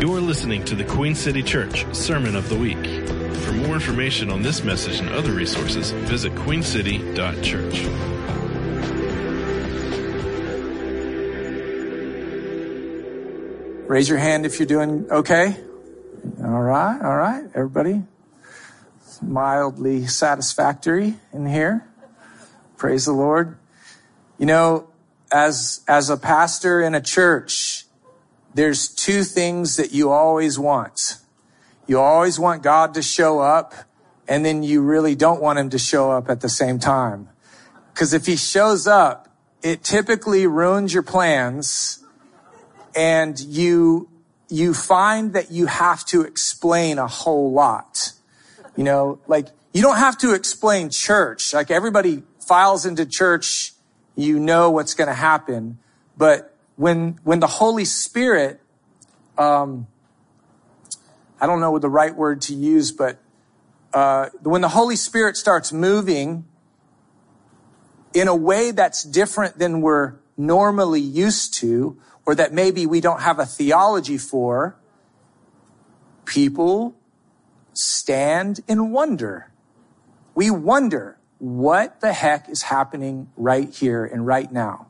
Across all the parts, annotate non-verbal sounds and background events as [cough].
You're listening to the Queen City Church Sermon of the Week. For more information on this message and other resources, visit queencity.church. Raise your hand if you're doing okay. All right, all right, everybody. Mildly satisfactory in here. Praise the Lord. You know, as as a pastor in a church, there's two things that you always want. You always want God to show up, and then you really don't want him to show up at the same time. Because if he shows up, it typically ruins your plans, and you you find that you have to explain a whole lot. You know, like you don't have to explain church. Like everybody files into church, you know what's going to happen. But when when the Holy Spirit, um, I don't know the right word to use, but uh, when the Holy Spirit starts moving in a way that's different than we're normally used to, or that maybe we don't have a theology for, people stand in wonder. We wonder what the heck is happening right here and right now.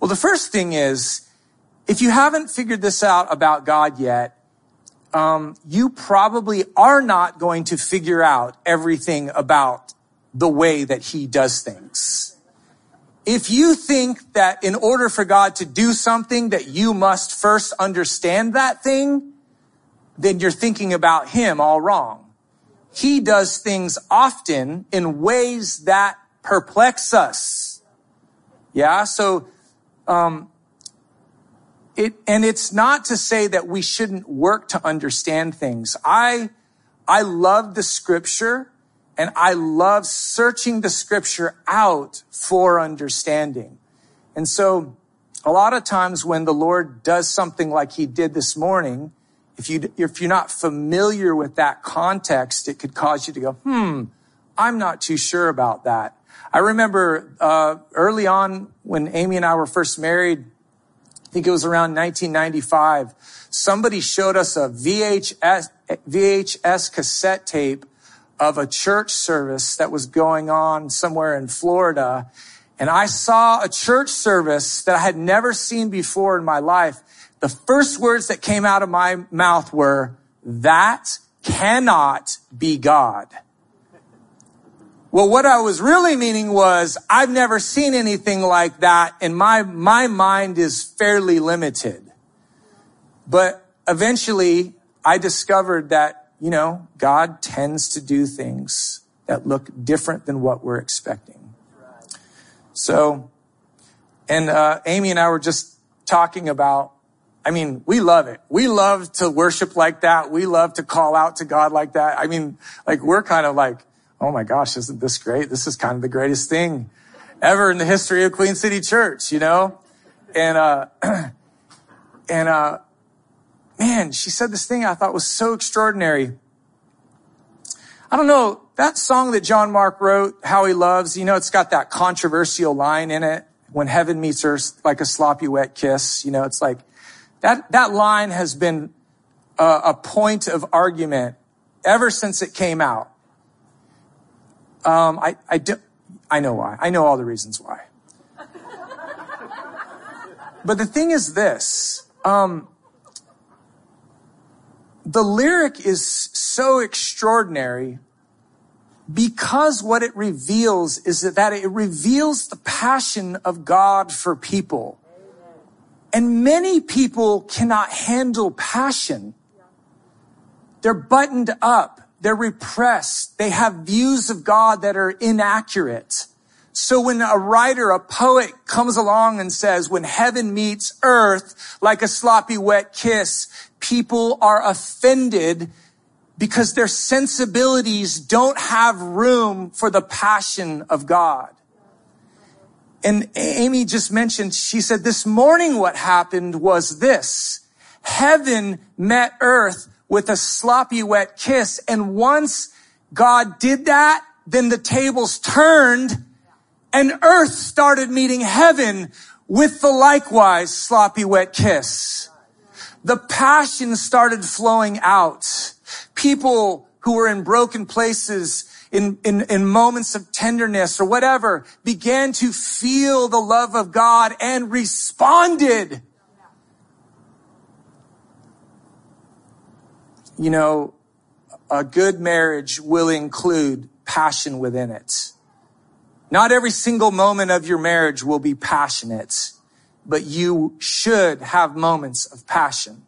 Well, the first thing is if you haven't figured this out about God yet, um, you probably are not going to figure out everything about the way that he does things. If you think that in order for God to do something that you must first understand that thing, then you're thinking about him all wrong. He does things often in ways that perplex us. Yeah. So, um, it, and it's not to say that we shouldn't work to understand things. I, I love the scripture and I love searching the scripture out for understanding. And so a lot of times when the Lord does something like he did this morning, if you, if you're not familiar with that context, it could cause you to go, hmm, I'm not too sure about that. I remember, uh, early on when Amy and I were first married, I think it was around 1995. Somebody showed us a VHS, VHS cassette tape of a church service that was going on somewhere in Florida. And I saw a church service that I had never seen before in my life. The first words that came out of my mouth were, that cannot be God. Well, what I was really meaning was I've never seen anything like that and my, my mind is fairly limited. But eventually I discovered that, you know, God tends to do things that look different than what we're expecting. So, and, uh, Amy and I were just talking about, I mean, we love it. We love to worship like that. We love to call out to God like that. I mean, like we're kind of like, oh my gosh, isn't this great? This is kind of the greatest thing ever in the history of Queen City Church, you know? And, uh, [clears throat] and, uh, man, she said this thing I thought was so extraordinary. I don't know, that song that John Mark wrote, How He Loves, you know, it's got that controversial line in it. When heaven meets earth like a sloppy wet kiss, you know, it's like that, that line has been a, a point of argument ever since it came out. Um, I, I, do, I know why. I know all the reasons why. but the thing is this, um, the lyric is so extraordinary because what it reveals is that it reveals the passion of God for people. And many people cannot handle passion. They're buttoned up. They're repressed. They have views of God that are inaccurate. So when a writer, a poet comes along and says, when heaven meets earth like a sloppy wet kiss, people are offended because their sensibilities don't have room for the passion of God. And Amy just mentioned, she said, this morning what happened was this. Heaven met earth with a sloppy wet kiss. And once God did that, then the tables turned and earth started meeting heaven with the likewise sloppy wet kiss. the passion started flowing out. People who were in broken places, in, in, in moments of tenderness or whatever, began to feel the love of God and responded. You know, a good marriage will include passion within it. Not every single moment of your marriage will be passionate, but you should have moments of passion.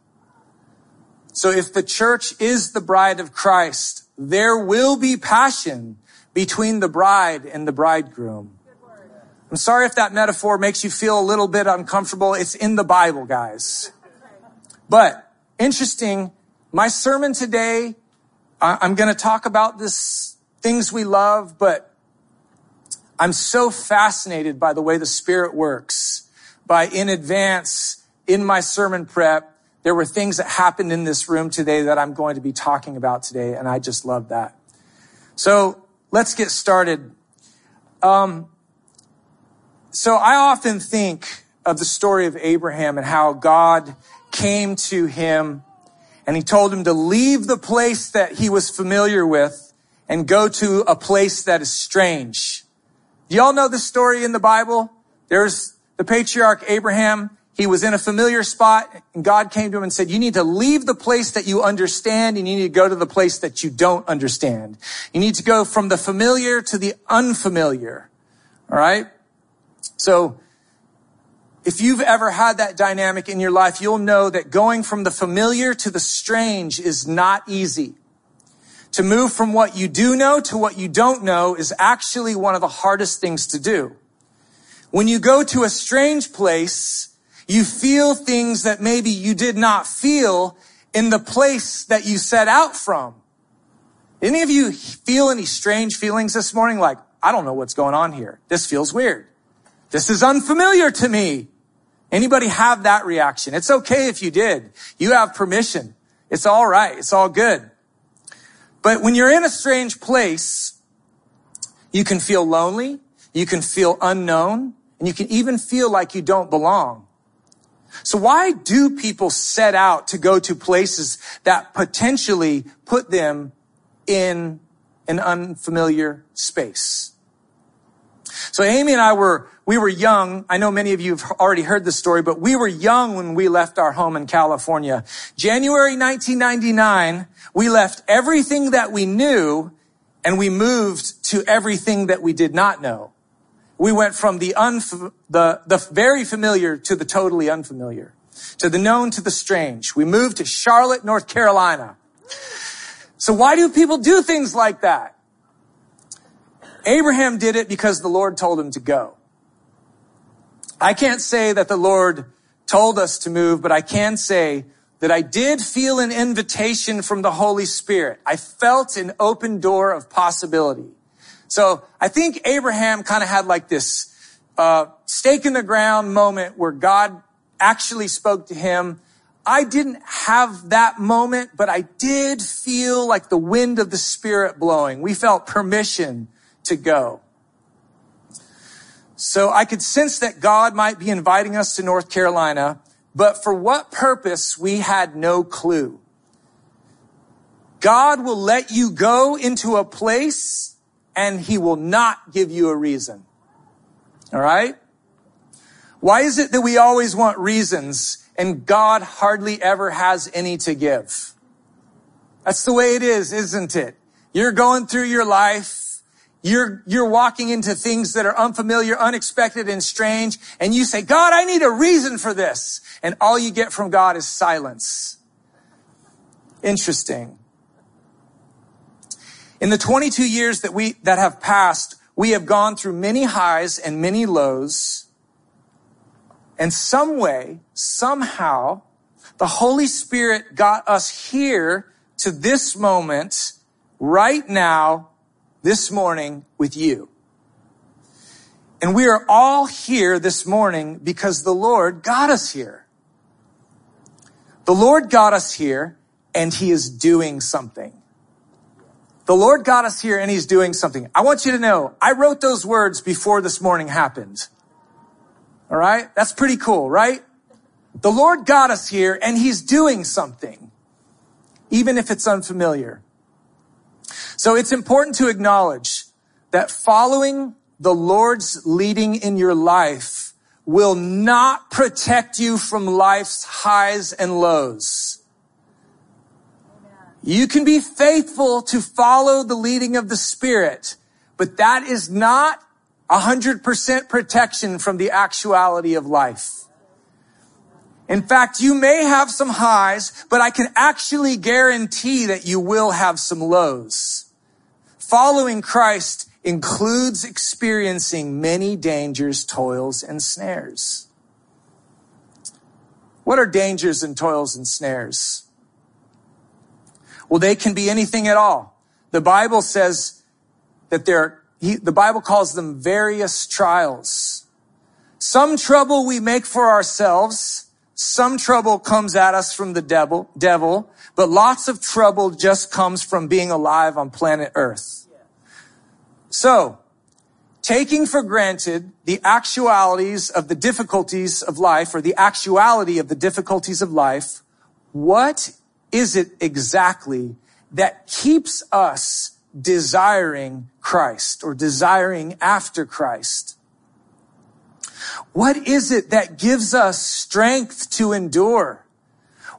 So if the church is the bride of Christ, there will be passion between the bride and the bridegroom. I'm sorry if that metaphor makes you feel a little bit uncomfortable. It's in the Bible, guys. But interesting, my sermon today, I'm going to talk about this things we love, but I'm so fascinated by the way the Spirit works. By in advance, in my sermon prep, there were things that happened in this room today that I'm going to be talking about today, and I just love that. So let's get started. Um, so I often think of the story of Abraham and how God came to him and he told him to leave the place that he was familiar with and go to a place that is strange. Y'all know the story in the Bible? There's the patriarch Abraham. He was in a familiar spot and God came to him and said, you need to leave the place that you understand and you need to go to the place that you don't understand. You need to go from the familiar to the unfamiliar. All right. So if you've ever had that dynamic in your life, you'll know that going from the familiar to the strange is not easy. To move from what you do know to what you don't know is actually one of the hardest things to do. When you go to a strange place, you feel things that maybe you did not feel in the place that you set out from. Any of you feel any strange feelings this morning? Like, I don't know what's going on here. This feels weird. This is unfamiliar to me. Anybody have that reaction? It's okay if you did. You have permission. It's all right. It's all good. But when you're in a strange place, you can feel lonely, you can feel unknown, and you can even feel like you don't belong. So why do people set out to go to places that potentially put them in an unfamiliar space? So Amy and I were, we were young. I know many of you have already heard the story, but we were young when we left our home in California. January 1999, we left everything that we knew and we moved to everything that we did not know. We went from the, unf- the, the very familiar to the totally unfamiliar, to the known to the strange. We moved to Charlotte, North Carolina. So why do people do things like that? Abraham did it because the Lord told him to go. I can't say that the Lord told us to move, but I can say that I did feel an invitation from the Holy Spirit. I felt an open door of possibility. So I think Abraham kind of had like this uh, stake in the ground moment where God actually spoke to him. I didn't have that moment, but I did feel like the wind of the Spirit blowing. We felt permission to go. So I could sense that God might be inviting us to North Carolina, but for what purpose, we had no clue. God will let you go into a place and he will not give you a reason. All right? Why is it that we always want reasons and God hardly ever has any to give? That's the way it is, isn't it? You're going through your life you're, you're walking into things that are unfamiliar, unexpected, and strange. And you say, God, I need a reason for this. And all you get from God is silence. Interesting. In the 22 years that we, that have passed, we have gone through many highs and many lows. And some way, somehow, the Holy Spirit got us here to this moment right now this morning with you. And we are all here this morning because the Lord got us here. The Lord got us here and he is doing something. The Lord got us here and he's doing something. I want you to know, I wrote those words before this morning happened. All right. That's pretty cool, right? The Lord got us here and he's doing something, even if it's unfamiliar. So it's important to acknowledge that following the Lord's leading in your life will not protect you from life's highs and lows. You can be faithful to follow the leading of the Spirit, but that is not 100% protection from the actuality of life. In fact, you may have some highs, but I can actually guarantee that you will have some lows. Following Christ includes experiencing many dangers, toils, and snares. What are dangers and toils and snares? Well, they can be anything at all. The Bible says that they're, he, the Bible calls them various trials. Some trouble we make for ourselves, some trouble comes at us from the devil, devil, but lots of trouble just comes from being alive on planet earth. So, taking for granted the actualities of the difficulties of life or the actuality of the difficulties of life, what is it exactly that keeps us desiring Christ or desiring after Christ? What is it that gives us strength to endure?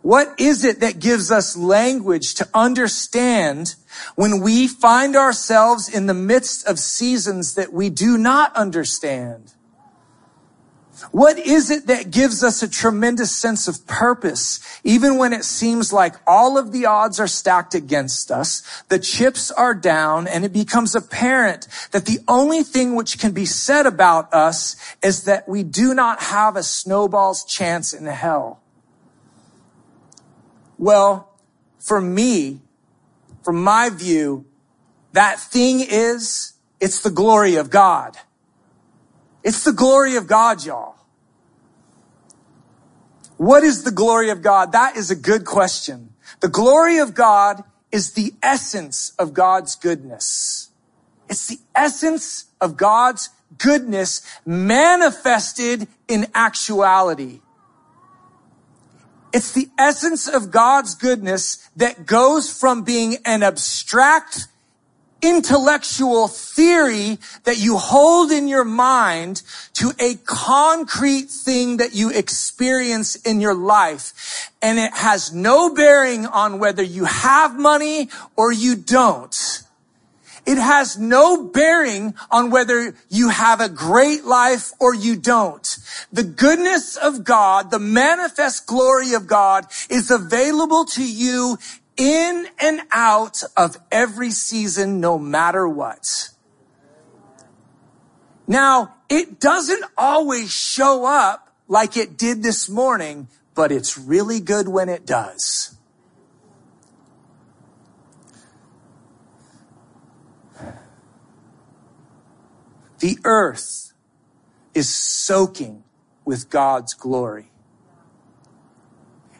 What is it that gives us language to understand when we find ourselves in the midst of seasons that we do not understand? What is it that gives us a tremendous sense of purpose, even when it seems like all of the odds are stacked against us, the chips are down, and it becomes apparent that the only thing which can be said about us is that we do not have a snowball's chance in hell? Well, for me, from my view, that thing is, it's the glory of God. It's the glory of God, y'all. What is the glory of God? That is a good question. The glory of God is the essence of God's goodness. It's the essence of God's goodness manifested in actuality. It's the essence of God's goodness that goes from being an abstract intellectual theory that you hold in your mind to a concrete thing that you experience in your life. And it has no bearing on whether you have money or you don't. It has no bearing on whether you have a great life or you don't. The goodness of God, the manifest glory of God is available to you in and out of every season, no matter what. Now, it doesn't always show up like it did this morning, but it's really good when it does. The earth is soaking with God's glory.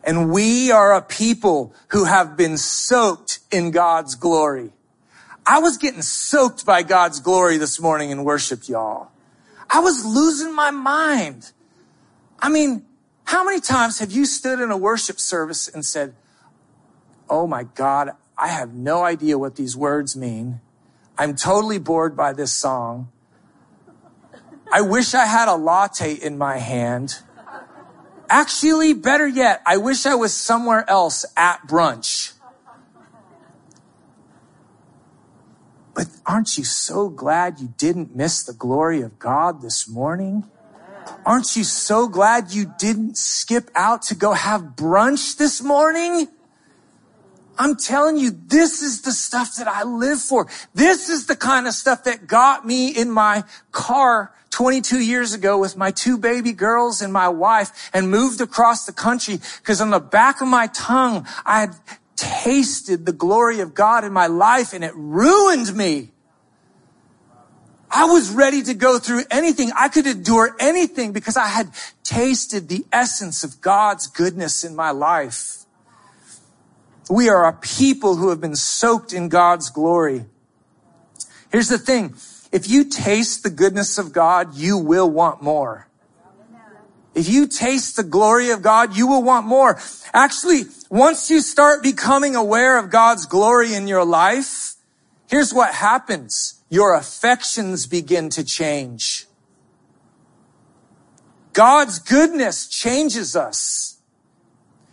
And we are a people who have been soaked in God's glory. I was getting soaked by God's glory this morning in worship, y'all. I was losing my mind. I mean, how many times have you stood in a worship service and said, Oh my God, I have no idea what these words mean. I'm totally bored by this song. I wish I had a latte in my hand. Actually, better yet, I wish I was somewhere else at brunch. But aren't you so glad you didn't miss the glory of God this morning? Aren't you so glad you didn't skip out to go have brunch this morning? I'm telling you, this is the stuff that I live for. This is the kind of stuff that got me in my car 22 years ago with my two baby girls and my wife and moved across the country because on the back of my tongue, I had tasted the glory of God in my life and it ruined me. I was ready to go through anything. I could endure anything because I had tasted the essence of God's goodness in my life. We are a people who have been soaked in God's glory. Here's the thing. If you taste the goodness of God, you will want more. If you taste the glory of God, you will want more. Actually, once you start becoming aware of God's glory in your life, here's what happens. Your affections begin to change. God's goodness changes us.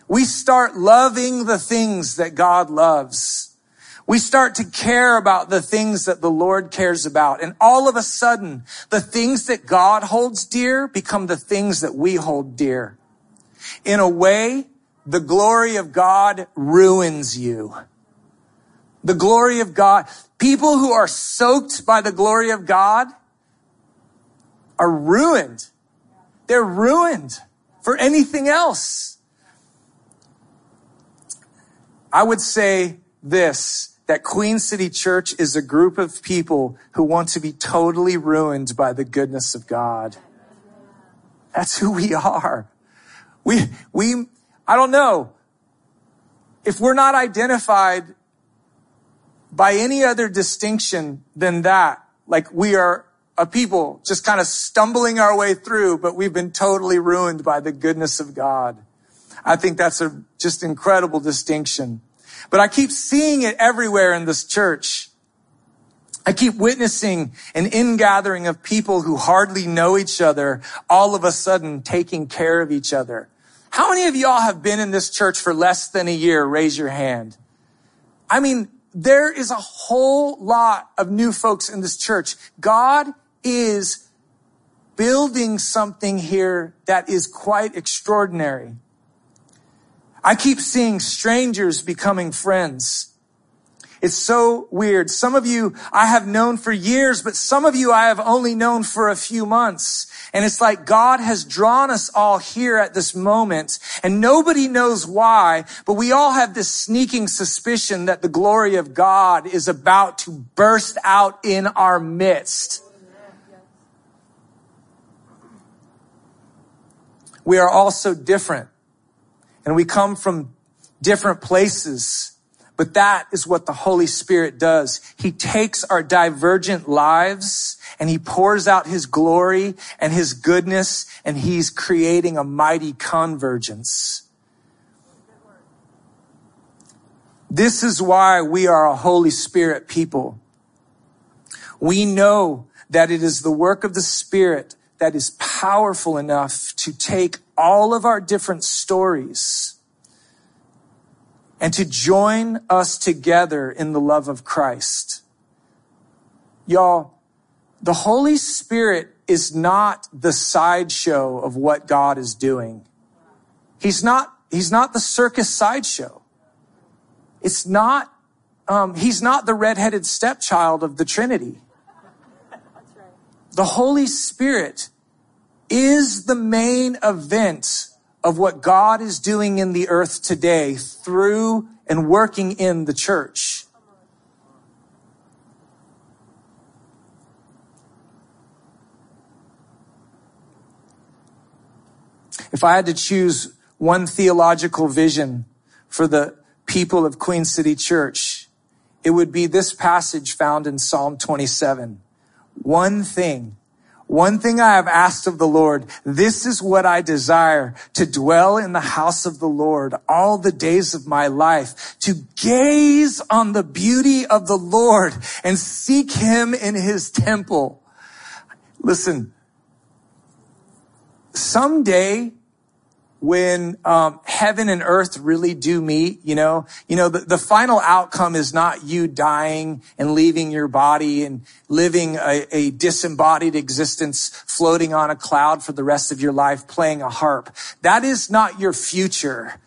We start loving the things that God loves. We start to care about the things that the Lord cares about. And all of a sudden, the things that God holds dear become the things that we hold dear. In a way, the glory of God ruins you. The glory of God. People who are soaked by the glory of God are ruined. They're ruined for anything else. I would say this that Queen City Church is a group of people who want to be totally ruined by the goodness of God. That's who we are. We, we, I don't know. If we're not identified by any other distinction than that, like we are a people just kind of stumbling our way through, but we've been totally ruined by the goodness of God. I think that's a just incredible distinction. But I keep seeing it everywhere in this church. I keep witnessing an ingathering of people who hardly know each other, all of a sudden taking care of each other. How many of y'all have been in this church for less than a year? Raise your hand. I mean, there is a whole lot of new folks in this church. God is building something here that is quite extraordinary. I keep seeing strangers becoming friends. It's so weird. Some of you I have known for years, but some of you I have only known for a few months. And it's like God has drawn us all here at this moment and nobody knows why, but we all have this sneaking suspicion that the glory of God is about to burst out in our midst. We are all so different and we come from different places. But that is what the Holy Spirit does. He takes our divergent lives and he pours out his glory and his goodness and he's creating a mighty convergence. This is why we are a Holy Spirit people. We know that it is the work of the Spirit that is powerful enough to take all of our different stories and to join us together in the love of Christ. Y'all, the Holy Spirit is not the sideshow of what God is doing. He's not, he's not the circus sideshow. It's not, um, he's not the redheaded stepchild of the Trinity. The Holy Spirit is the main event of what God is doing in the earth today through and working in the church. If I had to choose one theological vision for the people of Queen City Church, it would be this passage found in Psalm 27 one thing. One thing I have asked of the Lord, this is what I desire, to dwell in the house of the Lord all the days of my life, to gaze on the beauty of the Lord and seek him in his temple. Listen, someday when um, heaven and earth really do meet you know you know the, the final outcome is not you dying and leaving your body and living a, a disembodied existence floating on a cloud for the rest of your life playing a harp that is not your future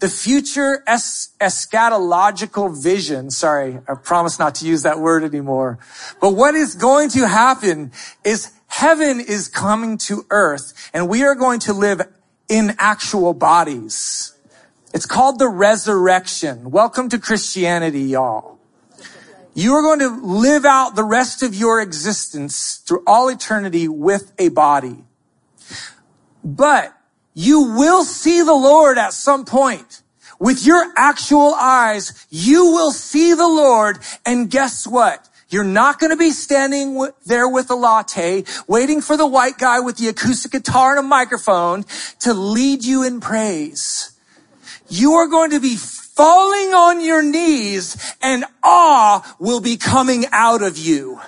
the future es- eschatological vision, sorry, I promise not to use that word anymore. But what is going to happen is heaven is coming to earth and we are going to live in actual bodies. It's called the resurrection. Welcome to Christianity, y'all. You are going to live out the rest of your existence through all eternity with a body. But you will see the Lord at some point. With your actual eyes, you will see the Lord. And guess what? You're not going to be standing there with a latte, waiting for the white guy with the acoustic guitar and a microphone to lead you in praise. You are going to be falling on your knees and awe will be coming out of you.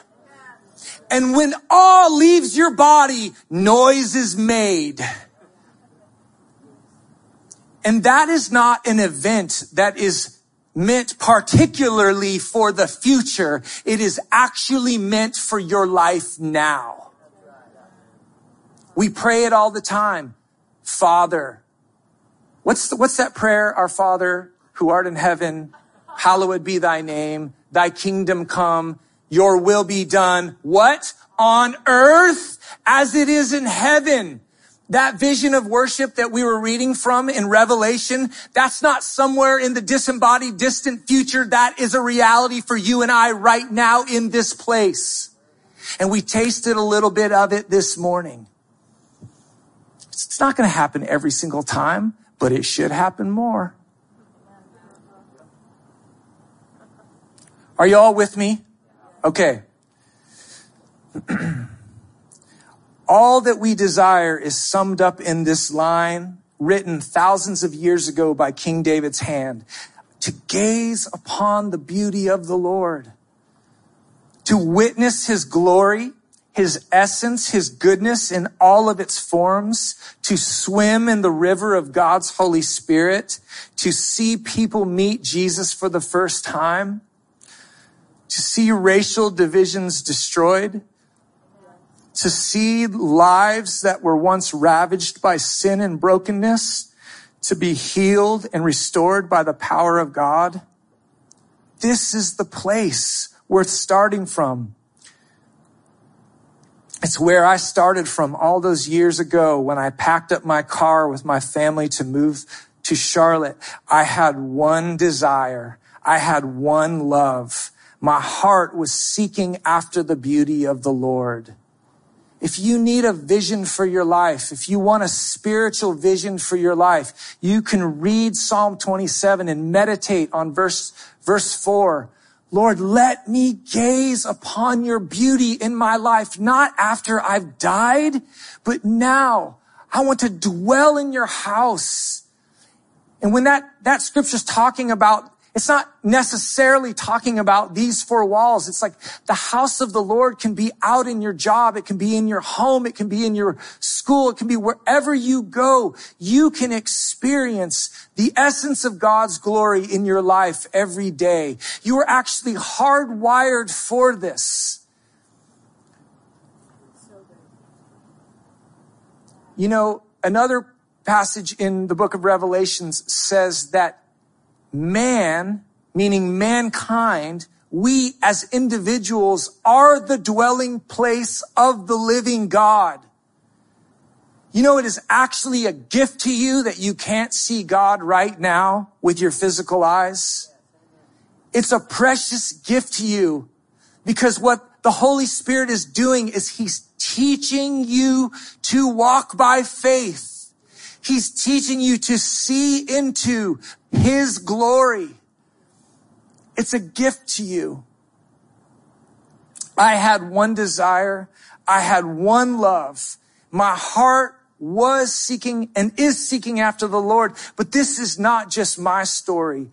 And when awe leaves your body, noise is made. And that is not an event that is meant particularly for the future. It is actually meant for your life now. We pray it all the time. Father. What's, the, what's that prayer? Our Father who art in heaven, hallowed be thy name. Thy kingdom come. Your will be done. What? On earth as it is in heaven. That vision of worship that we were reading from in Revelation, that's not somewhere in the disembodied distant future. That is a reality for you and I right now in this place. And we tasted a little bit of it this morning. It's not going to happen every single time, but it should happen more. Are you all with me? Okay. [clears throat] All that we desire is summed up in this line written thousands of years ago by King David's hand. To gaze upon the beauty of the Lord. To witness his glory, his essence, his goodness in all of its forms, to swim in the river of God's Holy Spirit, to see people meet Jesus for the first time, to see racial divisions destroyed, to see lives that were once ravaged by sin and brokenness to be healed and restored by the power of God. This is the place worth starting from. It's where I started from all those years ago when I packed up my car with my family to move to Charlotte. I had one desire. I had one love. My heart was seeking after the beauty of the Lord. If you need a vision for your life, if you want a spiritual vision for your life, you can read Psalm 27 and meditate on verse, verse four. Lord, let me gaze upon your beauty in my life, not after I've died, but now. I want to dwell in your house. And when that, that scripture's talking about it's not necessarily talking about these four walls. It's like the house of the Lord can be out in your job. It can be in your home. It can be in your school. It can be wherever you go. You can experience the essence of God's glory in your life every day. You are actually hardwired for this. You know, another passage in the book of Revelations says that man, meaning mankind, we as individuals are the dwelling place of the living God. You know, it is actually a gift to you that you can't see God right now with your physical eyes. It's a precious gift to you because what the Holy Spirit is doing is he's teaching you to walk by faith. He's teaching you to see into his glory. It's a gift to you. I had one desire. I had one love. My heart was seeking and is seeking after the Lord. But this is not just my story.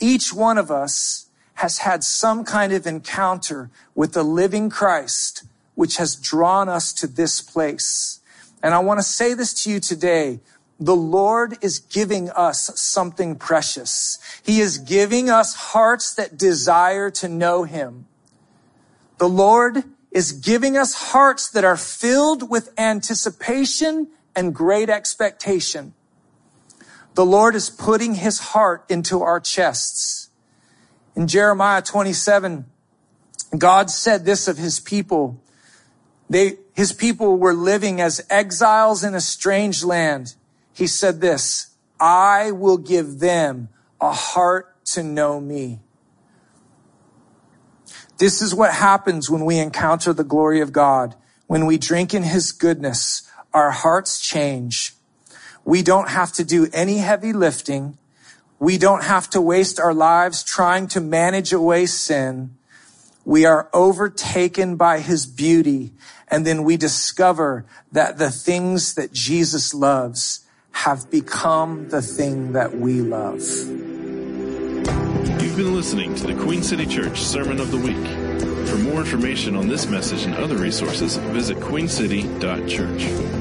Each one of us has had some kind of encounter with the living Christ, which has drawn us to this place. And I want to say this to you today the Lord is giving us something precious. He is giving us hearts that desire to know Him. The Lord is giving us hearts that are filled with anticipation and great expectation. The Lord is putting His heart into our chests. In Jeremiah 27, God said this of His people. They, His people were living as exiles in a strange land he said this, I will give them a heart to know me. This is what happens when we encounter the glory of God. When we drink in his goodness, our hearts change. We don't have to do any heavy lifting. We don't have to waste our lives trying to manage away sin. we are overtaken by his beauty, and then we discover that the things that Jesus loves have become the thing that we love. You've been listening to the Queen City Church Sermon of the Week. For more information on this message and other resources, visit queencity.church.